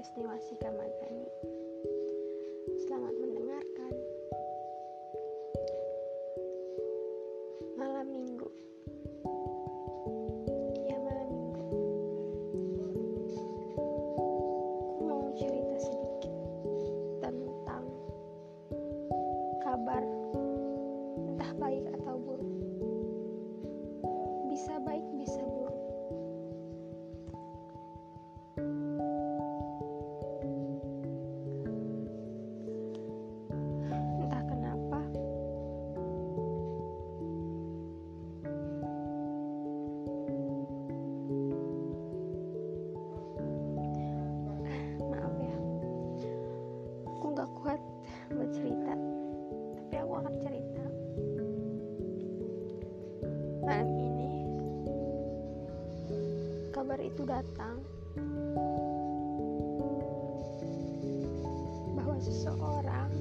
peristiwa Sikamagani. Selamat Malam ini, kabar itu datang bahwa seseorang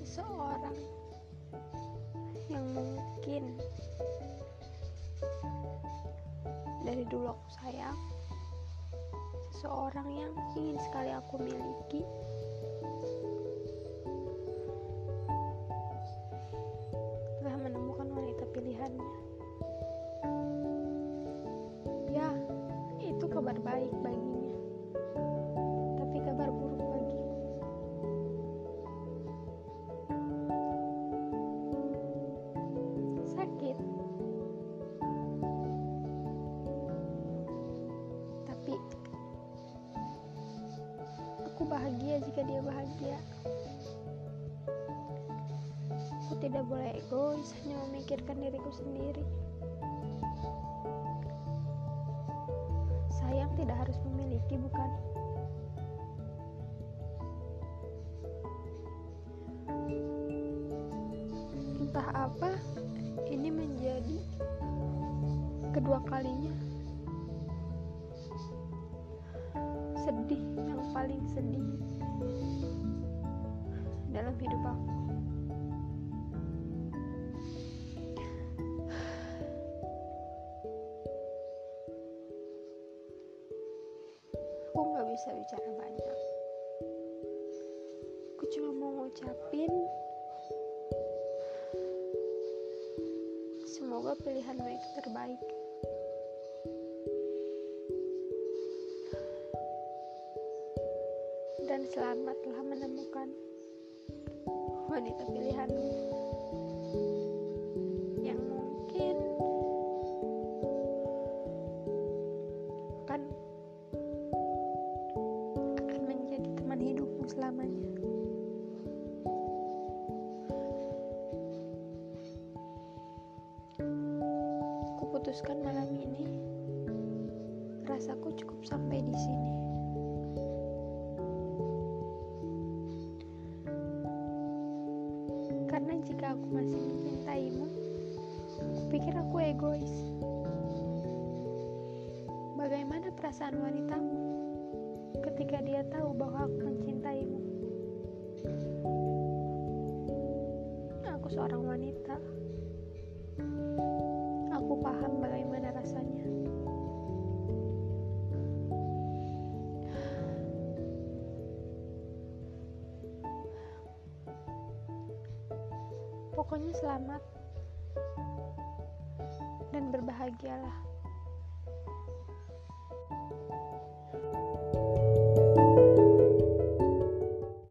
seseorang yang mungkin dari dulu aku sayang seseorang yang ingin sekali aku miliki kabar baik baginya. Tapi kabar buruk bagiku sakit. Tapi aku bahagia jika dia bahagia. Aku tidak boleh egois hanya memikirkan diriku sendiri tidak harus memiliki bukan? Entah apa ini menjadi kedua kalinya. Sedih yang paling sedih dalam hidup aku bisa bicara banyak. Aku cuma mau ngucapin semoga pilihanmu itu terbaik. Dan selamat telah menemukan wanita pilihanmu selamanya. Kuputuskan malam ini, rasaku cukup sampai di sini. Karena jika aku masih mencintaimu, kupikir aku egois. Bagaimana perasaan wanitamu ketika dia tahu bahwa wanita. Aku paham bagaimana rasanya. Pokoknya selamat dan berbahagialah.